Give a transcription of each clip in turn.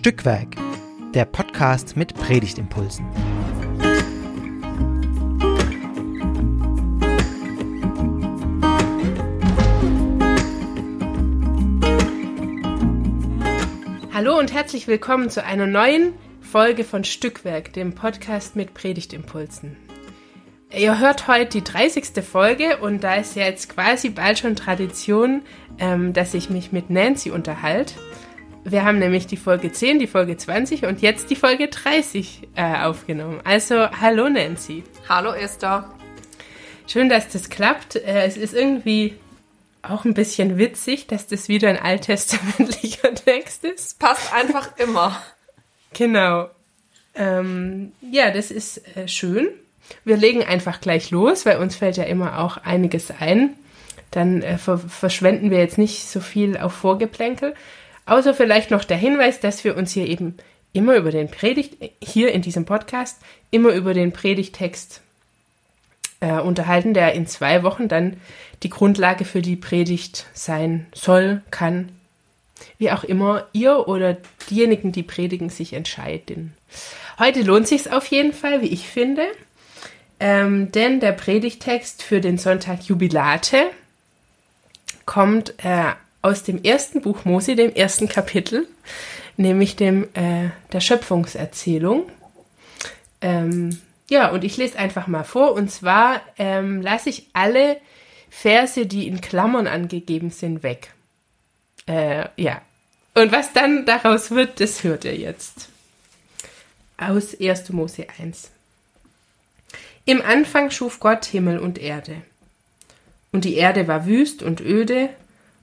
Stückwerk, der Podcast mit Predigtimpulsen. Hallo und herzlich willkommen zu einer neuen Folge von Stückwerk, dem Podcast mit Predigtimpulsen. Ihr hört heute die 30. Folge und da ist ja jetzt quasi bald schon Tradition, ähm, dass ich mich mit Nancy unterhalte. Wir haben nämlich die Folge 10, die Folge 20 und jetzt die Folge 30 äh, aufgenommen. Also, hallo Nancy. Hallo Esther. Schön, dass das klappt. Äh, es ist irgendwie auch ein bisschen witzig, dass das wieder ein alttestamentlicher Text ist. Passt einfach immer. Genau. Ähm, ja, das ist äh, schön. Wir legen einfach gleich los, weil uns fällt ja immer auch einiges ein. Dann äh, ver verschwenden wir jetzt nicht so viel auf Vorgeplänkel. Außer vielleicht noch der Hinweis, dass wir uns hier eben immer über den Predigt, hier in diesem Podcast, immer über den Predigtext äh, unterhalten, der in zwei Wochen dann die Grundlage für die Predigt sein soll, kann, wie auch immer ihr oder diejenigen, die predigen, sich entscheiden. Heute lohnt sich auf jeden Fall, wie ich finde, ähm, denn der Predigtext für den Sonntag Jubilate kommt äh, aus dem ersten Buch Mose, dem ersten Kapitel, nämlich dem äh, der Schöpfungserzählung. Ähm, ja, und ich lese einfach mal vor. Und zwar ähm, lasse ich alle Verse, die in Klammern angegeben sind, weg. Äh, ja. Und was dann daraus wird, das hört ihr jetzt. Aus 1. Mose 1. Im Anfang schuf Gott Himmel und Erde. Und die Erde war wüst und öde,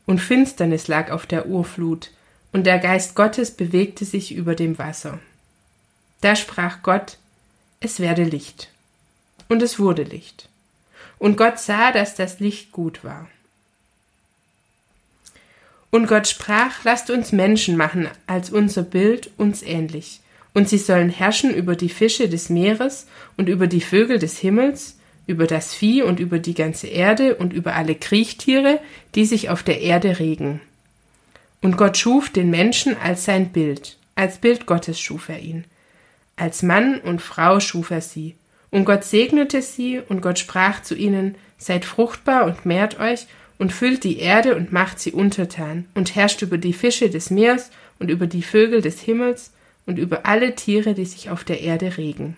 und Finsternis lag auf der Urflut, und der Geist Gottes bewegte sich über dem Wasser. Da sprach Gott, es werde Licht. Und es wurde Licht. Und Gott sah, dass das Licht gut war. Und Gott sprach, lasst uns Menschen machen, als unser Bild uns ähnlich, und sie sollen herrschen über die Fische des Meeres und über die Vögel des Himmels über das Vieh und über die ganze Erde und über alle Kriechtiere, die sich auf der Erde regen. Und Gott schuf den Menschen als sein Bild, als Bild Gottes schuf er ihn. Als Mann und Frau schuf er sie. Und Gott segnete sie, und Gott sprach zu ihnen, Seid fruchtbar und mehrt euch, und füllt die Erde und macht sie untertan, und herrscht über die Fische des Meeres und über die Vögel des Himmels und über alle Tiere, die sich auf der Erde regen.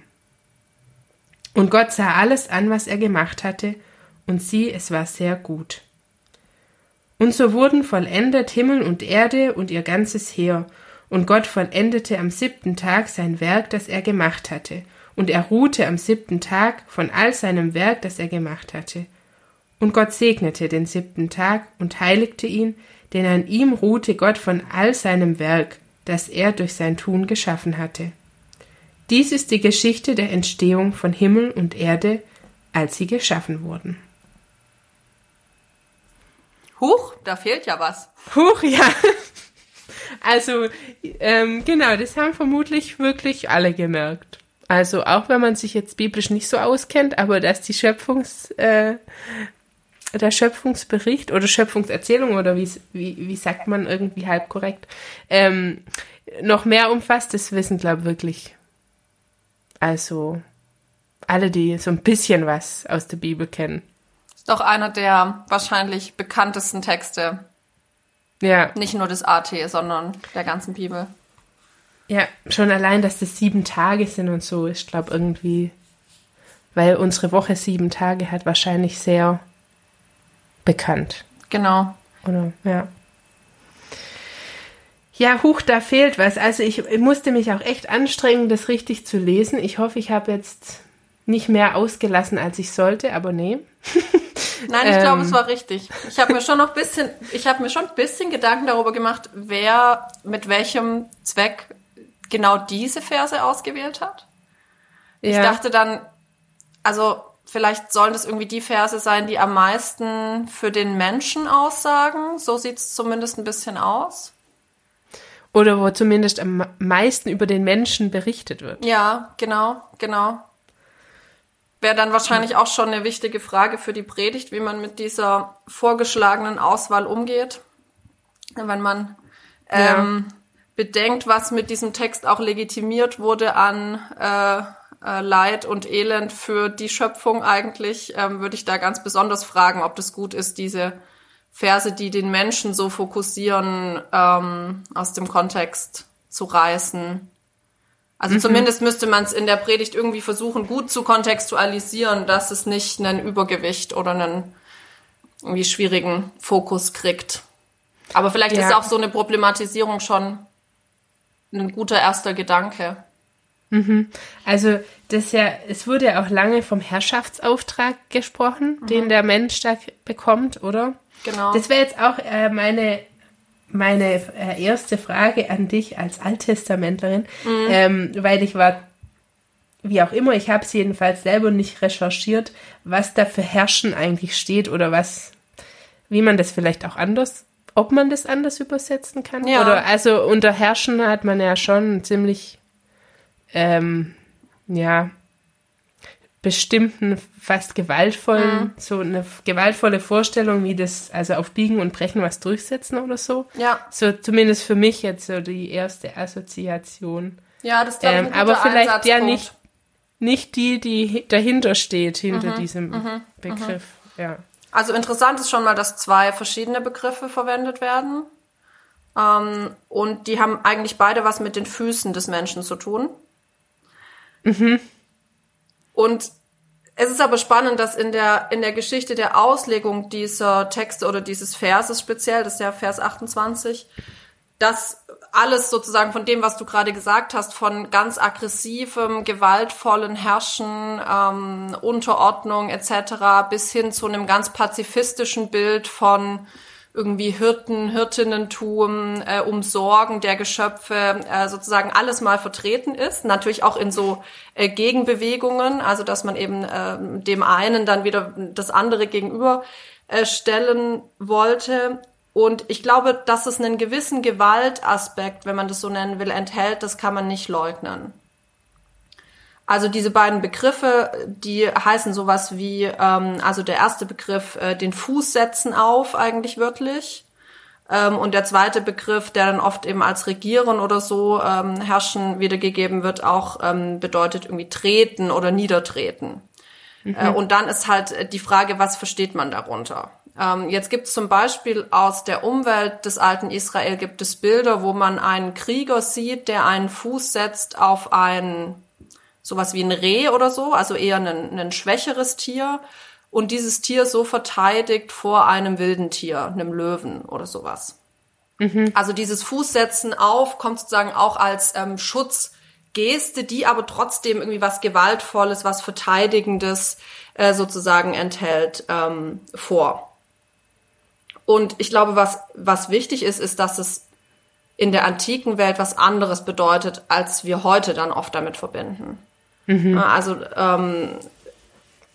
Und Gott sah alles an, was er gemacht hatte, und sieh, es war sehr gut. Und so wurden vollendet Himmel und Erde und ihr ganzes Heer, und Gott vollendete am siebten Tag sein Werk, das er gemacht hatte, und er ruhte am siebten Tag von all seinem Werk, das er gemacht hatte. Und Gott segnete den siebten Tag und heiligte ihn, denn an ihm ruhte Gott von all seinem Werk, das er durch sein Tun geschaffen hatte. Dies ist die Geschichte der Entstehung von Himmel und Erde, als sie geschaffen wurden. Huch, da fehlt ja was. Huch, ja. Also, ähm, genau, das haben vermutlich wirklich alle gemerkt. Also, auch wenn man sich jetzt biblisch nicht so auskennt, aber dass die Schöpfungs, äh, der Schöpfungsbericht oder Schöpfungserzählung oder wie, wie, wie sagt man irgendwie halb korrekt, ähm, noch mehr umfasst, das wissen, glaube ich, wirklich also alle, die so ein bisschen was aus der Bibel kennen. Ist doch einer der wahrscheinlich bekanntesten Texte. Ja. Nicht nur des AT, sondern der ganzen Bibel. Ja, schon allein, dass das sieben Tage sind und so, ich glaube irgendwie, weil unsere Woche sieben Tage hat, wahrscheinlich sehr bekannt. Genau. Oder, ja. Ja, huch, da fehlt was. Also ich, ich musste mich auch echt anstrengen, das richtig zu lesen. Ich hoffe, ich habe jetzt nicht mehr ausgelassen, als ich sollte, aber nee. Nein, ich ähm, glaube, es war richtig. Ich habe mir schon noch bisschen, ich habe mir schon ein bisschen Gedanken darüber gemacht, wer mit welchem Zweck genau diese Verse ausgewählt hat. Ja. Ich dachte dann, also vielleicht sollen das irgendwie die Verse sein, die am meisten für den Menschen aussagen. So sieht es zumindest ein bisschen aus. Oder wo zumindest am meisten über den Menschen berichtet wird. Ja, genau, genau. Wäre dann wahrscheinlich auch schon eine wichtige Frage für die Predigt, wie man mit dieser vorgeschlagenen Auswahl umgeht. Wenn man ähm, ja. bedenkt, was mit diesem Text auch legitimiert wurde an äh, äh, Leid und Elend für die Schöpfung eigentlich, ähm, würde ich da ganz besonders fragen, ob das gut ist, diese Verse, die den Menschen so fokussieren, ähm, aus dem Kontext zu reißen. Also mhm. zumindest müsste man es in der Predigt irgendwie versuchen, gut zu kontextualisieren, dass es nicht einen Übergewicht oder einen irgendwie schwierigen Fokus kriegt. Aber vielleicht ja. ist auch so eine Problematisierung schon ein guter erster Gedanke. Mhm. Also das ja, es wurde ja auch lange vom Herrschaftsauftrag gesprochen, mhm. den der Mensch da bekommt, oder? Genau. Das wäre jetzt auch äh, meine meine äh, erste Frage an dich als Alttestamentlerin, mhm. ähm, weil ich war, wie auch immer, ich habe es jedenfalls selber nicht recherchiert, was da für Herrschen eigentlich steht oder was, wie man das vielleicht auch anders, ob man das anders übersetzen kann. Ja. Oder also unter Herrschen hat man ja schon ziemlich ähm, ja, bestimmten, fast gewaltvollen, mhm. so eine gewaltvolle Vorstellung, wie das, also auf Biegen und Brechen was durchsetzen oder so. Ja. So zumindest für mich jetzt so die erste Assoziation. Ja, das glaube ich ähm, Aber vielleicht ja nicht, nicht die, die dahinter steht, hinter mhm. diesem mhm. mhm. Begriff. Ja. Also interessant ist schon mal, dass zwei verschiedene Begriffe verwendet werden. Ähm, und die haben eigentlich beide was mit den Füßen des Menschen zu tun. Mhm. Und es ist aber spannend, dass in der, in der Geschichte der Auslegung dieser Texte oder dieses Verses speziell, das ist ja Vers 28, dass alles sozusagen von dem, was du gerade gesagt hast, von ganz aggressivem, gewaltvollen Herrschen, ähm, Unterordnung etc. bis hin zu einem ganz pazifistischen Bild von irgendwie Hirten, Hirtinnentum, äh, Umsorgen der Geschöpfe, äh, sozusagen alles mal vertreten ist. Natürlich auch in so äh, Gegenbewegungen, also dass man eben äh, dem einen dann wieder das andere gegenüber äh, stellen wollte. Und ich glaube, dass es einen gewissen Gewaltaspekt, wenn man das so nennen will, enthält, das kann man nicht leugnen. Also diese beiden Begriffe, die heißen sowas wie, ähm, also der erste Begriff, äh, den Fuß setzen auf, eigentlich wörtlich. Ähm, und der zweite Begriff, der dann oft eben als regieren oder so ähm, herrschen wiedergegeben wird, auch ähm, bedeutet irgendwie treten oder niedertreten. Mhm. Äh, und dann ist halt die Frage, was versteht man darunter? Ähm, jetzt gibt es zum Beispiel aus der Umwelt des alten Israel gibt es Bilder, wo man einen Krieger sieht, der einen Fuß setzt auf einen sowas wie ein Reh oder so, also eher ein, ein schwächeres Tier und dieses Tier so verteidigt vor einem wilden Tier, einem Löwen oder sowas. Mhm. Also dieses Fußsetzen auf kommt sozusagen auch als ähm, Schutzgeste, die aber trotzdem irgendwie was Gewaltvolles, was Verteidigendes äh, sozusagen enthält, ähm, vor. Und ich glaube, was, was wichtig ist, ist, dass es in der antiken Welt was anderes bedeutet, als wir heute dann oft damit verbinden. Mhm. Also ähm,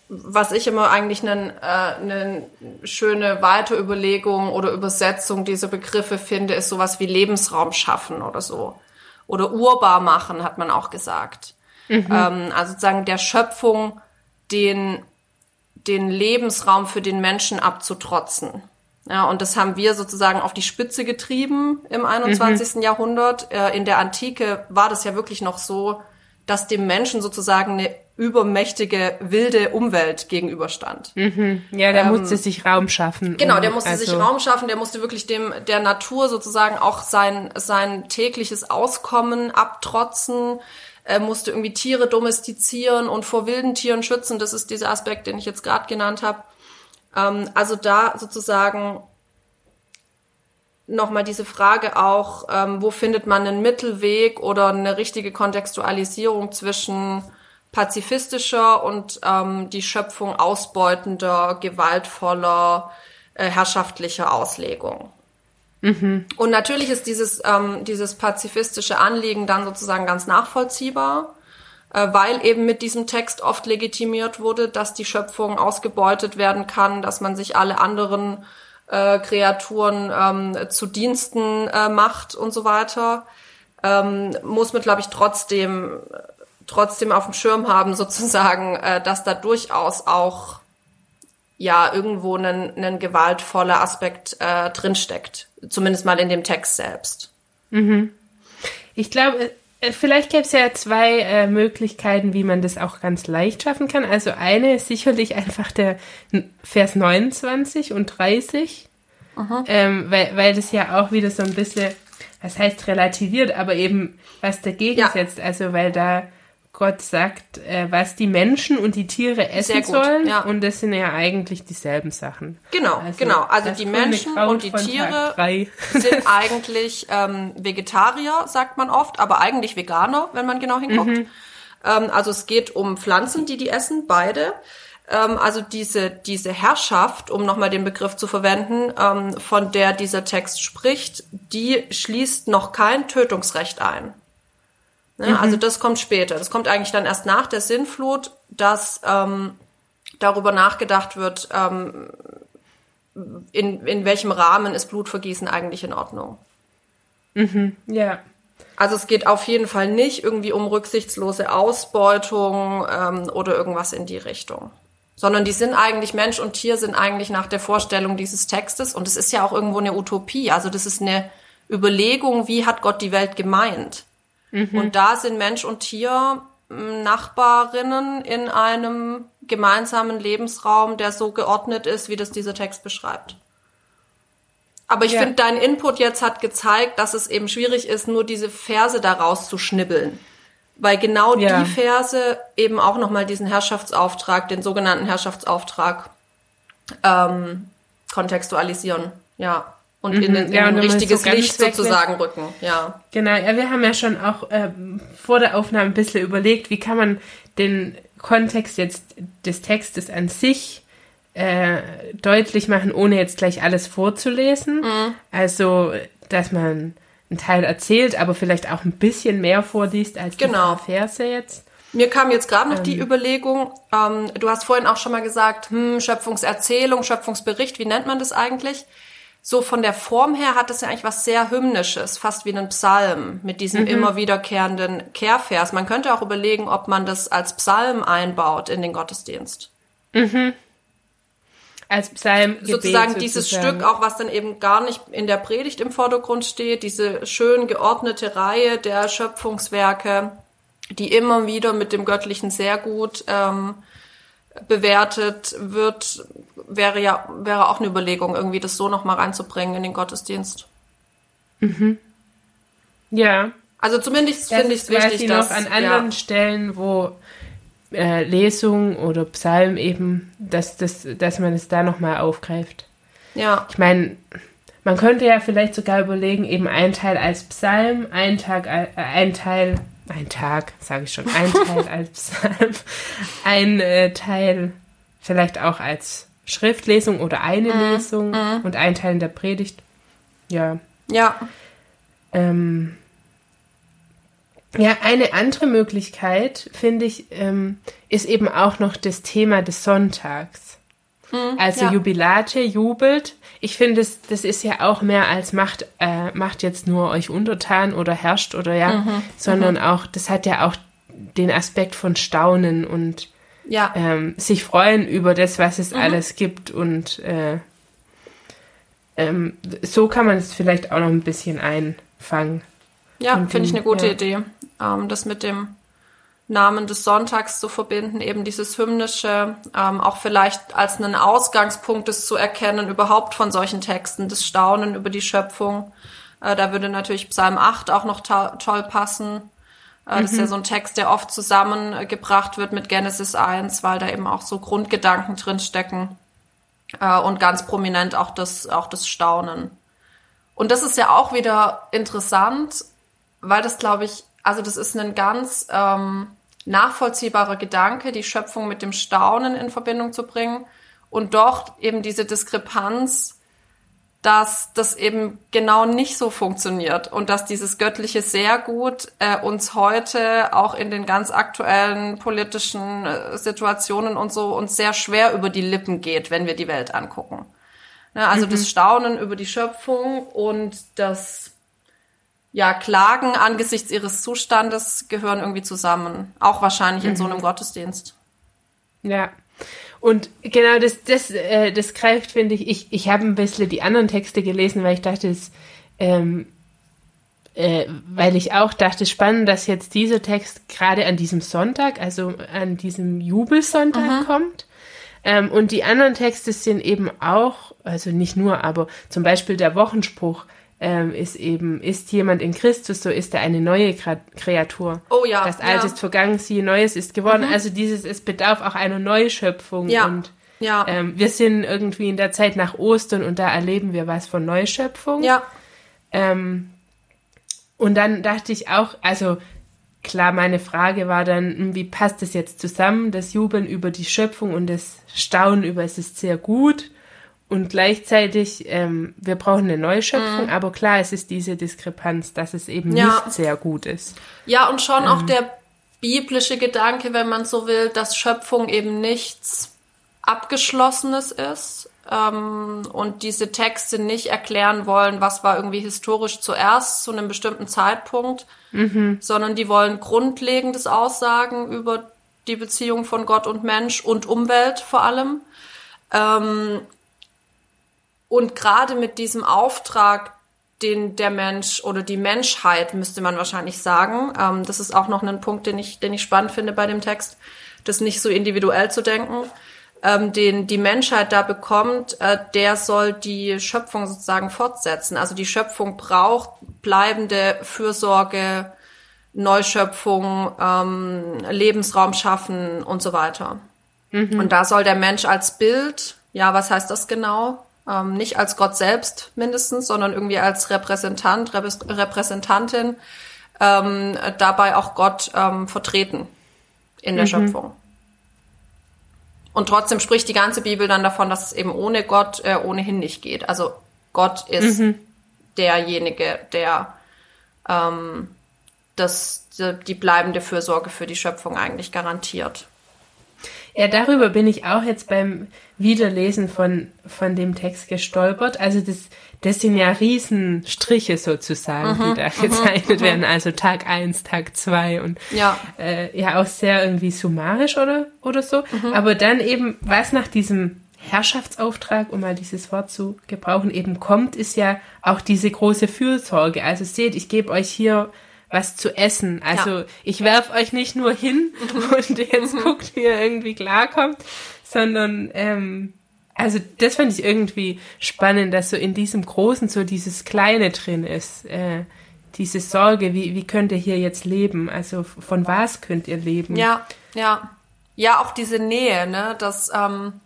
was ich immer eigentlich eine äh, ne schöne Weiterüberlegung oder Übersetzung dieser Begriffe finde, ist sowas wie Lebensraum schaffen oder so. Oder urbar machen, hat man auch gesagt. Mhm. Ähm, also sozusagen der Schöpfung den, den Lebensraum für den Menschen abzutrotzen. Ja, und das haben wir sozusagen auf die Spitze getrieben im 21. Mhm. Jahrhundert. Äh, in der Antike war das ja wirklich noch so, dass dem Menschen sozusagen eine übermächtige, wilde Umwelt gegenüberstand. Mhm. Ja, der ähm, musste sich Raum schaffen. Genau, der musste also sich Raum schaffen, der musste wirklich dem der Natur sozusagen auch sein, sein tägliches Auskommen abtrotzen, er musste irgendwie Tiere domestizieren und vor wilden Tieren schützen. Das ist dieser Aspekt, den ich jetzt gerade genannt habe. Ähm, also da sozusagen nochmal diese Frage auch, ähm, wo findet man einen Mittelweg oder eine richtige Kontextualisierung zwischen pazifistischer und ähm, die Schöpfung ausbeutender, gewaltvoller, äh, herrschaftlicher Auslegung. Mhm. Und natürlich ist dieses, ähm, dieses pazifistische Anliegen dann sozusagen ganz nachvollziehbar, äh, weil eben mit diesem Text oft legitimiert wurde, dass die Schöpfung ausgebeutet werden kann, dass man sich alle anderen äh, Kreaturen ähm, zu Diensten äh, macht und so weiter, ähm, muss man, glaube ich, trotzdem trotzdem auf dem Schirm haben, sozusagen, äh, dass da durchaus auch ja irgendwo ein, ein gewaltvoller Aspekt äh, drinsteckt. Zumindest mal in dem Text selbst. Mhm. Ich glaube, äh, vielleicht gäbe es ja zwei äh, Möglichkeiten, wie man das auch ganz leicht schaffen kann. Also eine ist sicherlich einfach der Vers 29 und 30, ähm, weil, weil das ja auch wieder so ein bisschen, was heißt relativiert, aber eben was dagegen Ja. setzt. Also weil da Gott sagt, äh, was die Menschen und die Tiere essen sollen. ja. Und das sind ja eigentlich dieselben Sachen. Genau, genau. Also die Menschen und die Tiere sind eigentlich ähm, Vegetarier, sagt man oft, aber eigentlich Veganer, wenn man genau hinguckt. Mhm. Ähm, also es geht um Pflanzen, die die essen, beide. Ähm, also diese, diese Herrschaft, um nochmal den Begriff zu verwenden, ähm, von der dieser Text spricht, die schließt noch kein Tötungsrecht ein. Ne? Also das kommt später. Das kommt eigentlich dann erst nach der Sinnflut, dass ähm, darüber nachgedacht wird, ähm, in, in welchem Rahmen ist Blutvergießen eigentlich in Ordnung. Ja. Also es geht auf jeden Fall nicht irgendwie um rücksichtslose Ausbeutung ähm, oder irgendwas in die Richtung. Sondern die sind eigentlich, Mensch und Tier sind eigentlich nach der Vorstellung dieses Textes und es ist ja auch irgendwo eine Utopie. Also das ist eine Überlegung, wie hat Gott die Welt gemeint? Und da sind Mensch und Tier m, Nachbarinnen in einem gemeinsamen Lebensraum, der so geordnet ist, wie das dieser Text beschreibt. Aber ich Ja. finde, dein Input jetzt hat gezeigt, dass es eben schwierig ist, nur diese Verse daraus zu schnibbeln. Weil genau Ja. die Verse eben auch nochmal diesen Herrschaftsauftrag, den sogenannten Herrschaftsauftrag, ähm, kontextualisieren. Ja. Und in, Mhm. in, Ja, in ein wenn man richtiges so Licht sozusagen rücken. Ja. Genau, ja, wir haben ja schon auch ähm, vor der Aufnahme ein bisschen überlegt, wie kann man den Kontext jetzt des Textes an sich äh, deutlich machen, ohne jetzt gleich alles vorzulesen. Mhm. Also, dass man einen Teil erzählt, aber vielleicht auch ein bisschen mehr vorliest als die Genau. paar Verse jetzt. Mir kam jetzt gerade noch die Überlegung, ähm, du hast vorhin auch schon mal gesagt, hm, Schöpfungserzählung, Schöpfungsbericht, wie nennt man das eigentlich? So von der Form her hat das ja eigentlich was sehr Hymnisches, fast wie ein Psalm mit diesem immer wiederkehrenden Kehrvers. Man könnte auch überlegen, ob man das als Psalm einbaut in den Gottesdienst. Als Psalm sozusagen dieses Stück, auch was dann eben gar nicht in der Predigt im Vordergrund steht, diese schön geordnete Reihe der Schöpfungswerke, die immer wieder mit dem Göttlichen sehr gut ähm, bewertet wird, wäre ja wäre auch eine Überlegung, irgendwie das so noch mal reinzubringen in den Gottesdienst. Ja, Also zumindest finde ich es wichtig, noch dass an anderen ja, Stellen, wo äh, Lesung oder Psalm eben, dass, das, dass man es da nochmal aufgreift. ja, Ich meine, man könnte ja vielleicht sogar überlegen, eben ein Teil als Psalm, ein Tag, äh, ein Teil, ein Tag, sage ich schon, ein Teil als Psalm, ein äh, Teil vielleicht auch als Schriftlesung oder eine Mhm. Lesung und ein Teil in der Predigt. Ja. ja, Ähm, ja, eine andere Möglichkeit, finde ich, ähm, ist eben auch noch das Thema des Sonntags. Also ja. Jubilate, jubelt. Ich finde, das, das ist ja auch mehr als macht, äh, macht jetzt nur euch untertan oder herrscht oder ja, sondern auch, das hat ja auch den Aspekt von Staunen und ja, ähm, sich freuen über das, was es alles gibt und äh, ähm, so kann man es vielleicht auch noch ein bisschen einfangen. Ja, finde ich eine gute ja. Idee, ähm, das mit dem Namen des Sonntags zu verbinden, eben dieses hymnische, ähm, auch vielleicht als einen Ausgangspunkt das zu erkennen, überhaupt von solchen Texten, das Staunen über die Schöpfung. Äh, da würde natürlich Psalm 8 auch noch toll passen. Äh, Das ist ja so ein Text, der oft zusammengebracht wird mit Genesis 1, weil da eben auch so Grundgedanken drinstecken äh, und ganz prominent auch das, auch das Staunen. Und das ist ja auch wieder interessant, weil das, glaube ich, also das ist ein ganz ähm, nachvollziehbarer Gedanke, die Schöpfung mit dem Staunen in Verbindung zu bringen und doch eben diese Diskrepanz, dass das eben genau nicht so funktioniert und dass dieses Göttliche sehr gut äh, uns heute auch in den ganz aktuellen politischen äh, Situationen und so uns sehr schwer über die Lippen geht, wenn wir die Welt angucken. Ne, also das Staunen über die Schöpfung und das ja, Klagen angesichts ihres Zustandes gehören irgendwie zusammen. Auch wahrscheinlich in so einem Gottesdienst. Ja. Und genau das, das, äh, das greift, finde ich, ich, ich habe ein bisschen die anderen Texte gelesen, weil ich dachte, es, ähm, äh, weil ich auch dachte, spannend, dass jetzt dieser Text gerade an diesem Sonntag, also an diesem Jubelsonntag mhm. kommt. Ähm, und die anderen Texte sind eben auch, also nicht nur, aber zum Beispiel der Wochenspruch ähm, ist eben, ist jemand in Christus, so ist er eine neue Kreatur. Oh ja. Das Alte ja. ist vergangen, siehe Neues ist geworden. Mhm. Also dieses, es bedarf auch einer Neuschöpfung. Ja. Und ja. Ähm, wir sind irgendwie in der Zeit nach Ostern und da erleben wir was von Neuschöpfung. Ja. Ähm, und dann dachte ich auch, also klar, meine Frage war dann, hm, wie passt das jetzt zusammen, das Jubeln über die Schöpfung und das Staunen über es ist sehr gut. Und gleichzeitig, ähm, wir brauchen eine Neuschöpfung, mhm. aber klar, es ist diese Diskrepanz, dass es eben ja. nicht sehr gut ist. Ja, und schon ähm, auch der biblische Gedanke, wenn man so will, dass Schöpfung eben nichts Abgeschlossenes ist, ähm, und diese Texte nicht erklären wollen, was war irgendwie historisch zuerst zu einem bestimmten Zeitpunkt, mhm. sondern die wollen Grundlegendes aussagen über die Beziehung von Gott und Mensch und Umwelt vor allem. Ähm, und gerade mit diesem Auftrag, den der Mensch oder die Menschheit, müsste man wahrscheinlich sagen, ähm, das ist auch noch ein Punkt, den ich, den ich spannend finde bei dem Text, das nicht so individuell zu denken, ähm, den die Menschheit da bekommt, äh, der soll die Schöpfung sozusagen fortsetzen. Also die Schöpfung braucht bleibende Fürsorge, Neuschöpfung, ähm, Lebensraum schaffen und so weiter. Mhm. Und da soll der Mensch als Bild, ja, was heißt das genau? Ähm, nicht als Gott selbst mindestens, sondern irgendwie als Repräsentant, Repräsentantin, ähm, dabei auch Gott ähm, vertreten in der mhm. Schöpfung. Und trotzdem spricht die ganze Bibel dann davon, dass es eben ohne Gott äh, ohnehin nicht geht. Also Gott ist mhm. derjenige, der ähm, das, die bleibende Fürsorge für die Schöpfung eigentlich garantiert. Ja, darüber bin ich auch jetzt beim Wiederlesen von, von dem Text gestolpert. Also das, das sind ja Riesenstriche sozusagen, mhm, die da gezeichnet mhm. werden. Also Tag eins, Tag zwei und ja, äh, ja auch sehr irgendwie summarisch oder, oder so. Mhm. Aber dann eben, was nach diesem Herrschaftsauftrag, um mal dieses Wort zu gebrauchen, eben kommt, ist ja auch diese große Fürsorge. Also seht, ich gebe euch hier was zu essen. Also ja. ich werf euch nicht nur hin und jetzt guckt, wie ihr irgendwie klarkommt, sondern ähm, also das fand ich irgendwie spannend, dass so in diesem Großen so dieses Kleine drin ist. Äh, diese Sorge, wie, wie könnt ihr hier jetzt leben? Also von was könnt ihr leben? Ja, ja. Ja, auch diese Nähe, ne? Das, ähm,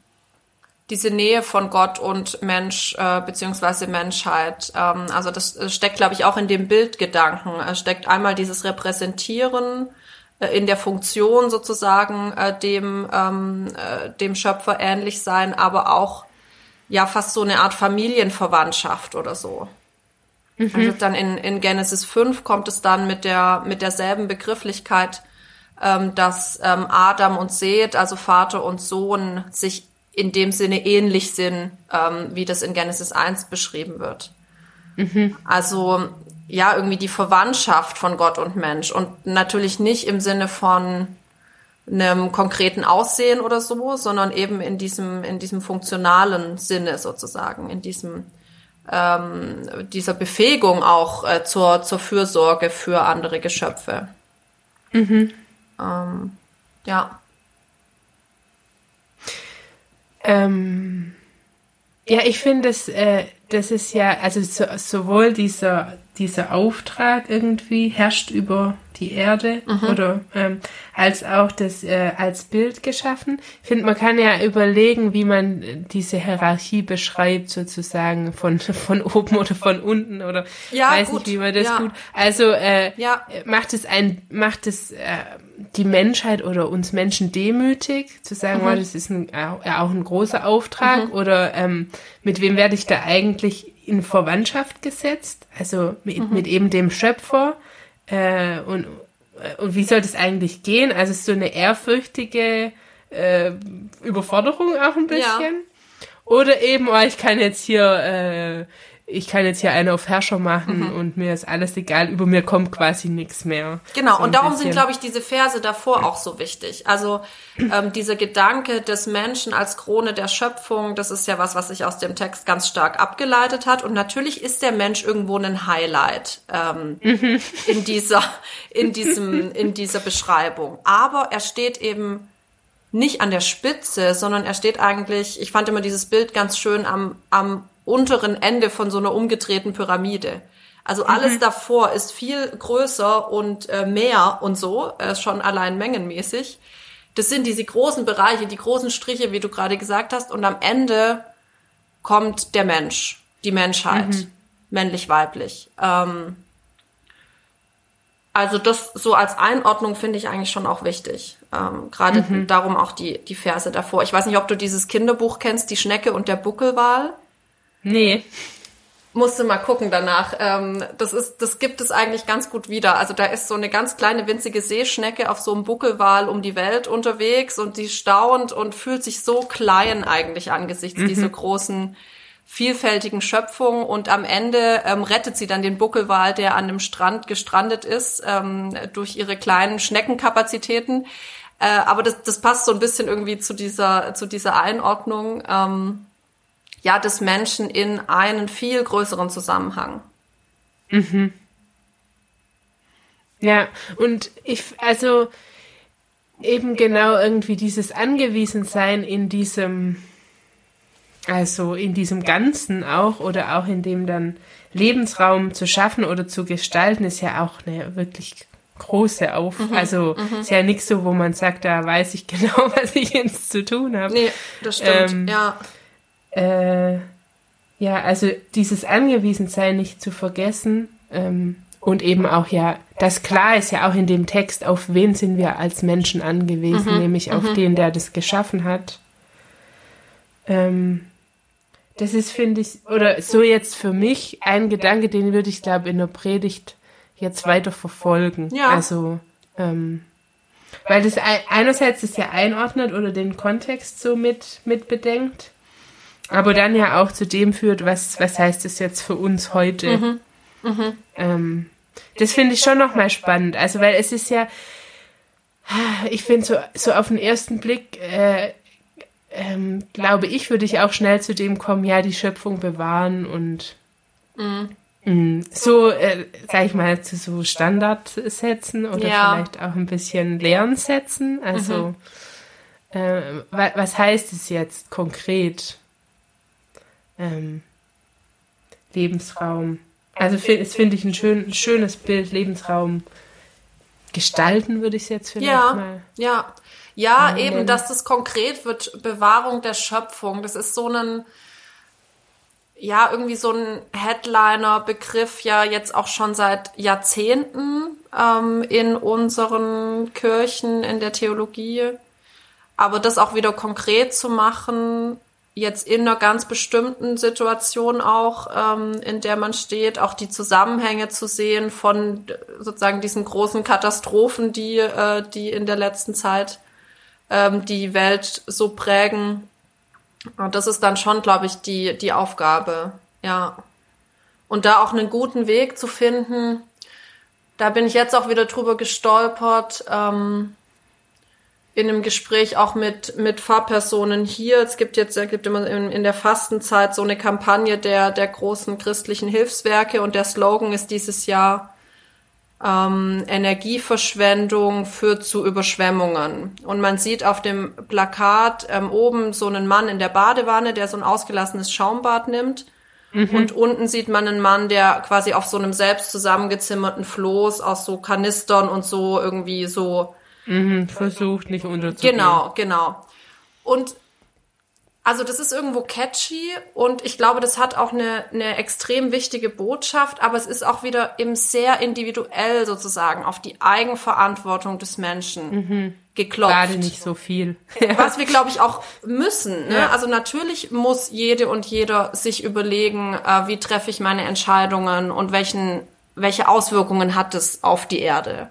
diese Nähe von Gott und Mensch äh, beziehungsweise Menschheit. Ähm, also das steckt, glaube ich, auch in dem Bildgedanken. Es steckt einmal dieses Repräsentieren äh, in der Funktion sozusagen äh, dem ähm, äh, dem Schöpfer ähnlich sein, aber auch ja fast so eine Art Familienverwandtschaft oder so. Mhm. Also dann in, in Genesis 5 kommt es dann mit der mit derselben Begrifflichkeit, ähm, dass ähm, Adam und Seth, also Vater und Sohn, sich in dem Sinne ähnlich sind, ähm, wie das in Genesis 1 beschrieben wird. Mhm. Also ja, irgendwie die Verwandtschaft von Gott und Mensch und natürlich nicht im Sinne von einem konkreten Aussehen oder so, sondern eben in diesem, in diesem funktionalen Sinne sozusagen, in diesem, ähm, dieser Befähigung auch äh, zur, zur Fürsorge für andere Geschöpfe. Mhm. Ähm, ja. Ähm, ja, ich finde, das, äh, das ist ja, also so, sowohl dieser, dieser Auftrag irgendwie herrscht über die Erde mhm. oder ähm, als auch das äh, als Bild geschaffen. Ich finde, man kann ja überlegen, wie man diese Hierarchie beschreibt, sozusagen von von oben oder von unten oder ja, weiß gut. nicht, wie man das ja. gut. Also äh, ja. macht es ein macht es äh, die Menschheit oder uns Menschen demütig, zu sagen, mhm. oh, das ist ein, auch ein großer Auftrag mhm. oder ähm, mit wem werde ich da eigentlich in Verwandtschaft gesetzt? Also mit, mhm. mit eben dem Schöpfer äh, und, äh, und wie soll das eigentlich gehen? Also so eine ehrfürchtige äh, Überforderung auch ein bisschen. Ja. Oder eben, oh, ich kann jetzt hier äh, ich kann jetzt hier eine auf Herrscher machen mhm. und mir ist alles egal, über mir kommt quasi nichts mehr. Genau, so und darum bisschen. sind, glaube ich, diese Verse davor auch so wichtig. Also ähm, dieser Gedanke des Menschen als Krone der Schöpfung, das ist ja was, was sich aus dem Text ganz stark abgeleitet hat. Und natürlich ist der Mensch irgendwo ein Highlight ähm, mhm. in dieser, in diesem, in dieser Beschreibung. Aber er steht eben nicht an der Spitze, sondern er steht eigentlich, ich fand immer dieses Bild ganz schön am, am unteren Ende von so einer umgedrehten Pyramide. Also alles mhm. davor ist viel größer und äh, mehr und so, äh, schon allein mengenmäßig. Das sind diese großen Bereiche, die großen Striche, wie du gerade gesagt hast. Und am Ende kommt der Mensch, die Menschheit, mhm. männlich-weiblich. Ähm, also das so als Einordnung finde ich eigentlich schon auch wichtig. Ähm, Gerade mhm. darum auch die, die Verse davor. Ich weiß nicht, ob du dieses Kinderbuch kennst, Die Schnecke und der Buckelwal. Nee. Musste mal gucken danach. Ähm, das ist, das gibt es eigentlich ganz gut wieder. Also da ist so eine ganz kleine winzige Seeschnecke auf so einem Buckelwal um die Welt unterwegs und die staunt und fühlt sich so klein eigentlich angesichts mhm. dieser großen vielfältigen Schöpfung und am Ende ähm, rettet sie dann den Buckelwal, der an dem Strand gestrandet ist, ähm, durch ihre kleinen Schneckenkapazitäten. Äh, aber das, das passt so ein bisschen irgendwie zu dieser, zu dieser Einordnung. Ähm, ja des Menschen in einen viel größeren Zusammenhang. Mhm. Ja, und ich, also eben genau irgendwie dieses Angewiesensein in diesem, also in diesem Ganzen auch oder auch in dem dann Lebensraum zu schaffen oder zu gestalten, ist ja auch eine wirklich große Auf. Mhm, also mhm. ist ja nichts so, wo man sagt, da weiß ich genau, was ich jetzt zu tun habe. Nee, das stimmt, ähm, ja äh, ja, also dieses Angewiesensein nicht zu vergessen ähm, und eben auch ja, das klar ist ja auch in dem Text, auf wen sind wir als Menschen angewiesen, mhm, nämlich auf mhm. den, der das geschaffen hat. Ähm, das ist, finde ich, oder so jetzt für mich ein Gedanke, den würde ich, glaube in der Predigt jetzt weiter verfolgen. Ja. Also, ähm, weil das einerseits das ja einordnet oder den Kontext so mit, mit bedenkt aber dann ja auch zu dem führt, was, was heißt es jetzt für uns heute. Mhm. Mhm. Ähm, das finde ich schon nochmal spannend. Also, weil es ist ja, ich finde so, so auf den ersten Blick, äh, ähm, glaube ich, würde ich auch schnell zu dem kommen, ja, die Schöpfung bewahren und mhm. mh, mm, so, äh, sag ich mal, zu so Standardsätzen oder ja. vielleicht auch ein bisschen Lernsätzen. Also, mhm. äh, was heißt es jetzt konkret? Ähm, Lebensraum. Also das finde ich ein schön, schönes Bild, Lebensraum gestalten, würde ich es jetzt vielleicht ja, mal. Ja, ja, eben, dass das konkret wird, Bewahrung der Schöpfung. Das ist so ein, ja, irgendwie so ein Headliner-Begriff ja jetzt auch schon seit Jahrzehnten ähm, in unseren Kirchen, in der Theologie. Aber das auch wieder konkret zu machen, jetzt in einer ganz bestimmten Situation auch, ähm, in der man steht, auch die Zusammenhänge zu sehen von sozusagen diesen großen Katastrophen, die, äh, die in der letzten Zeit ähm, die Welt so prägen. Und das ist dann schon, glaube ich, die, die Aufgabe, ja. Und da auch einen guten Weg zu finden, da bin ich jetzt auch wieder drüber gestolpert, ähm, in einem Gespräch auch mit, mit Fahrpersonen hier. Es gibt jetzt, es gibt immer in, in der Fastenzeit so eine Kampagne der, der großen christlichen Hilfswerke und der Slogan ist dieses Jahr, ähm, Energieverschwendung führt zu Überschwemmungen. Und man sieht auf dem Plakat ähm, oben so einen Mann in der Badewanne, der so ein ausgelassenes Schaumbad nimmt. Mhm. Und unten sieht man einen Mann, der quasi auf so einem selbst zusammengezimmerten Floß aus so Kanistern und so irgendwie so Mhm, versucht nicht unterzugehen. Genau, genau. Und also das ist irgendwo catchy und ich glaube, das hat auch eine, eine extrem wichtige Botschaft, aber es ist auch wieder eben sehr individuell sozusagen auf die Eigenverantwortung des Menschen mhm. geklopft. Gerade nicht so viel. Was wir, glaube ich, auch müssen. Ne? Ja. Also natürlich muss jede und jeder sich überlegen, äh, wie treffe ich meine Entscheidungen und welchen, welche Auswirkungen hat es auf die Erde.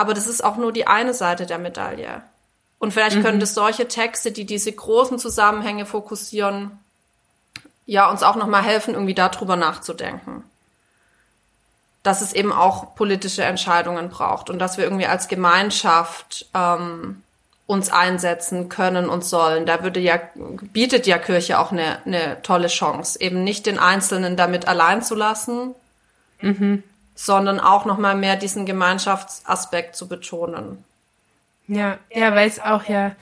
Aber das ist auch nur die eine Seite der Medaille. Und vielleicht mhm. können das solche Texte, die diese großen Zusammenhänge fokussieren, ja, uns auch nochmal helfen, irgendwie darüber nachzudenken. Dass es eben auch politische Entscheidungen braucht und dass wir irgendwie als Gemeinschaft ähm, uns einsetzen können und sollen. Da würde ja, bietet ja Kirche auch eine, eine tolle Chance, eben nicht den Einzelnen damit allein zu lassen, mhm. Sondern auch nochmal mehr diesen Gemeinschaftsaspekt zu betonen. Ja, ja, weil es auch ja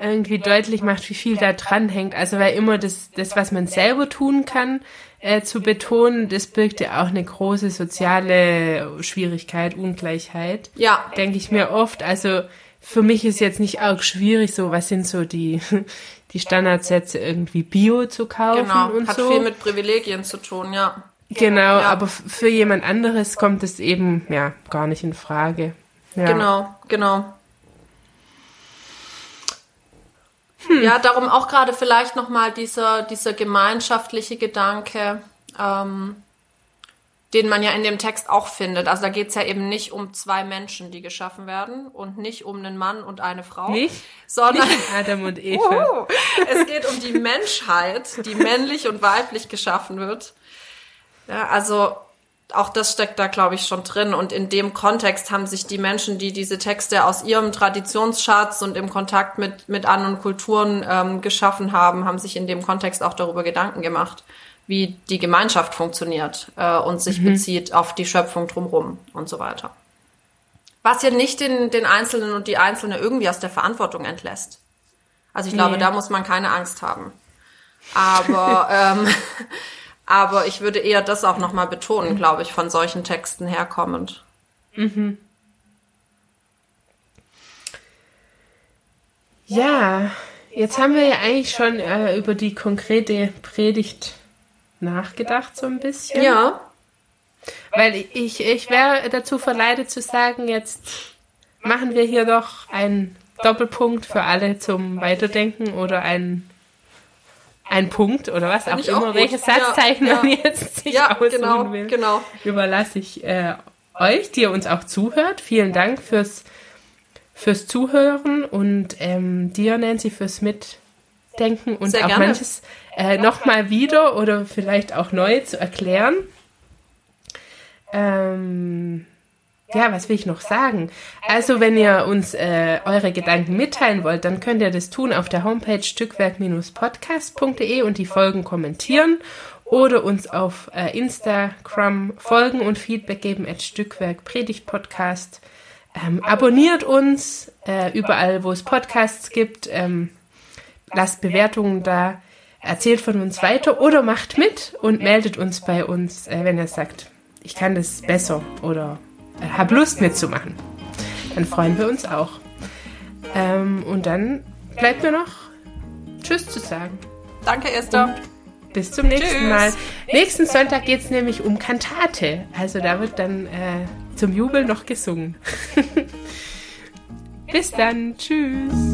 irgendwie deutlich macht, wie viel da dran hängt. Also weil immer das, das was man selber tun kann, äh, zu betonen, das birgt ja auch eine große soziale Schwierigkeit, Ungleichheit. Ja. Denke ich mir oft. Also für mich ist jetzt nicht arg schwierig, so was sind so die, die Standardsätze irgendwie Bio zu kaufen genau. und Hat so. Hat viel mit Privilegien zu tun, ja. Genau, ja. aber für jemand anderes kommt es eben ja gar nicht in Frage. Ja. Genau, genau. Hm. Ja, darum auch gerade vielleicht nochmal dieser, dieser gemeinschaftliche Gedanke, ähm, den man ja in dem Text auch findet. Also da geht es ja eben nicht um zwei Menschen, die geschaffen werden und nicht um einen Mann und eine Frau, nicht? sondern nicht Adam und Eva. Uh, es geht um die Menschheit, die männlich und weiblich geschaffen wird. Ja, also auch das steckt da, glaube ich, schon drin. Und in dem Kontext haben sich die Menschen, die diese Texte aus ihrem Traditionsschatz und im Kontakt mit, mit anderen Kulturen ähm, geschaffen haben, haben sich in dem Kontext auch darüber Gedanken gemacht, wie die Gemeinschaft funktioniert äh, und sich mhm. bezieht auf die Schöpfung drumherum und so weiter. Was ja nicht den, den Einzelnen und die Einzelne irgendwie aus der Verantwortung entlässt. Also ich glaube, nee. da muss man keine Angst haben. Aber ähm, aber ich würde eher das auch nochmal betonen, glaube ich, von solchen Texten herkommend. Mhm. Ja, jetzt haben wir ja eigentlich schon äh, über die konkrete Predigt nachgedacht, so ein bisschen. Ja. Weil ich, ich wäre dazu verleitet zu sagen, jetzt machen wir hier doch einen Doppelpunkt für alle zum Weiterdenken oder einen ein Punkt oder was auch immer, auch welches Satzzeichen ja, man ja. jetzt sich ja, aussuchen genau, will, genau. überlasse ich äh, euch, die ihr uns auch zuhört. Vielen Dank fürs, fürs Zuhören und ähm, dir, Nancy, fürs Mitdenken und Sehr auch gerne. manches äh, nochmal wieder oder vielleicht auch neu zu erklären. Ähm, ja, was will ich noch sagen? Also, wenn ihr uns äh, eure Gedanken mitteilen wollt, dann könnt ihr das tun auf der Homepage stückwerk-podcast.de und die Folgen kommentieren oder uns auf äh, Instagram folgen und Feedback geben at Stückwerk Predigt Podcast. Ähm, abonniert uns äh, überall, wo es Podcasts gibt. Ähm, lasst Bewertungen da. Erzählt von uns weiter oder macht mit und meldet uns bei uns, äh, wenn ihr sagt, ich kann das besser oder hab Lust mitzumachen. Dann freuen wir uns auch. Ähm, und dann bleibt mir noch Tschüss zu sagen. Danke, Esther. Und bis zum nächsten Tschüss. Mal. Nächsten Sonntag geht es nämlich um Kantate. Also da wird dann äh, zum Jubel noch gesungen. bis dann. Tschüss.